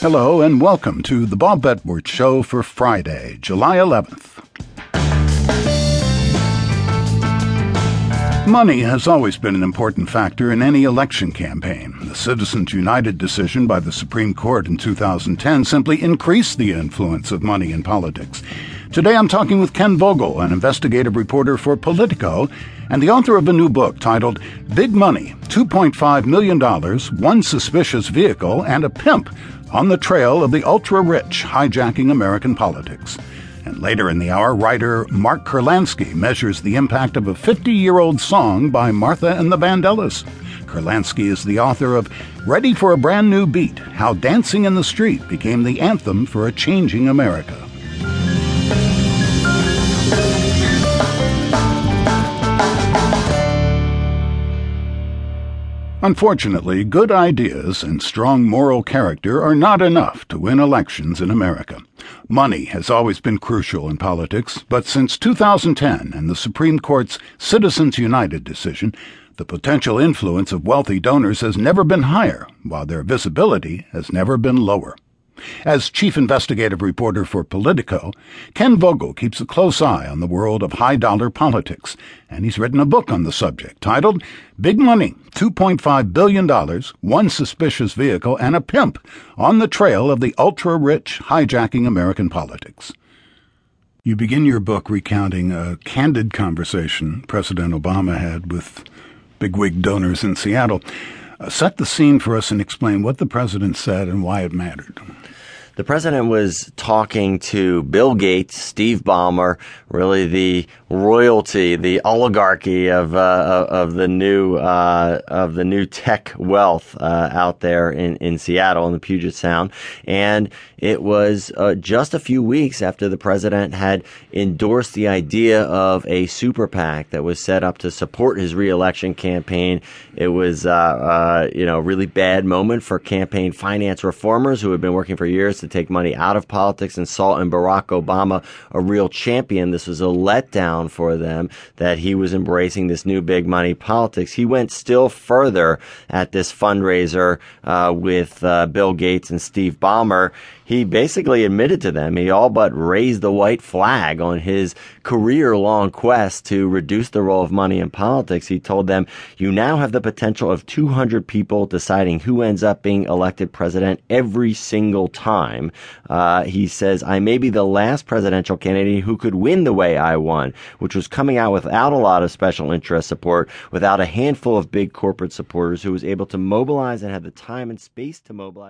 Hello and welcome to the Bob Edwards Show for Friday, July 11th. Money has always been an important factor in any election campaign. The Citizens United decision by the Supreme Court in 2010 simply increased the influence of money in politics. Today I'm talking with Ken Vogel, an investigative reporter for Politico and the author of a new book titled Big Money $2.5 Million, One Suspicious Vehicle, and a Pimp on the Trail of the Ultra Rich Hijacking American Politics. And later in the hour, writer Mark Kurlansky measures the impact of a 50 year old song by Martha and the Vandellas. Kurlansky is the author of Ready for a Brand New Beat How Dancing in the Street Became the Anthem for a Changing America. Unfortunately, good ideas and strong moral character are not enough to win elections in America. Money has always been crucial in politics, but since 2010 and the Supreme Court's Citizens United decision, the potential influence of wealthy donors has never been higher, while their visibility has never been lower. As chief investigative reporter for Politico, Ken Vogel keeps a close eye on the world of high dollar politics, and he's written a book on the subject titled Big Money $2.5 Billion, One Suspicious Vehicle, and a Pimp on the Trail of the Ultra Rich Hijacking American Politics. You begin your book recounting a candid conversation President Obama had with bigwig donors in Seattle. Uh, set the scene for us and explain what the president said and why it mattered the president was talking to Bill Gates, Steve Ballmer, really the royalty, the oligarchy of uh, of the new uh, of the new tech wealth uh, out there in, in Seattle in the Puget Sound, and it was uh, just a few weeks after the president had endorsed the idea of a super PAC that was set up to support his reelection campaign. It was uh, uh, you know really bad moment for campaign finance reformers who had been working for years take money out of politics and saw in Barack Obama a real champion. This was a letdown for them that he was embracing this new big money politics. He went still further at this fundraiser uh, with uh, Bill Gates and Steve Ballmer he basically admitted to them. He all but raised the white flag on his career long quest to reduce the role of money in politics. He told them, You now have the potential of 200 people deciding who ends up being elected president every single time. Uh, he says, I may be the last presidential candidate who could win the way I won, which was coming out without a lot of special interest support, without a handful of big corporate supporters who was able to mobilize and had the time and space to mobilize.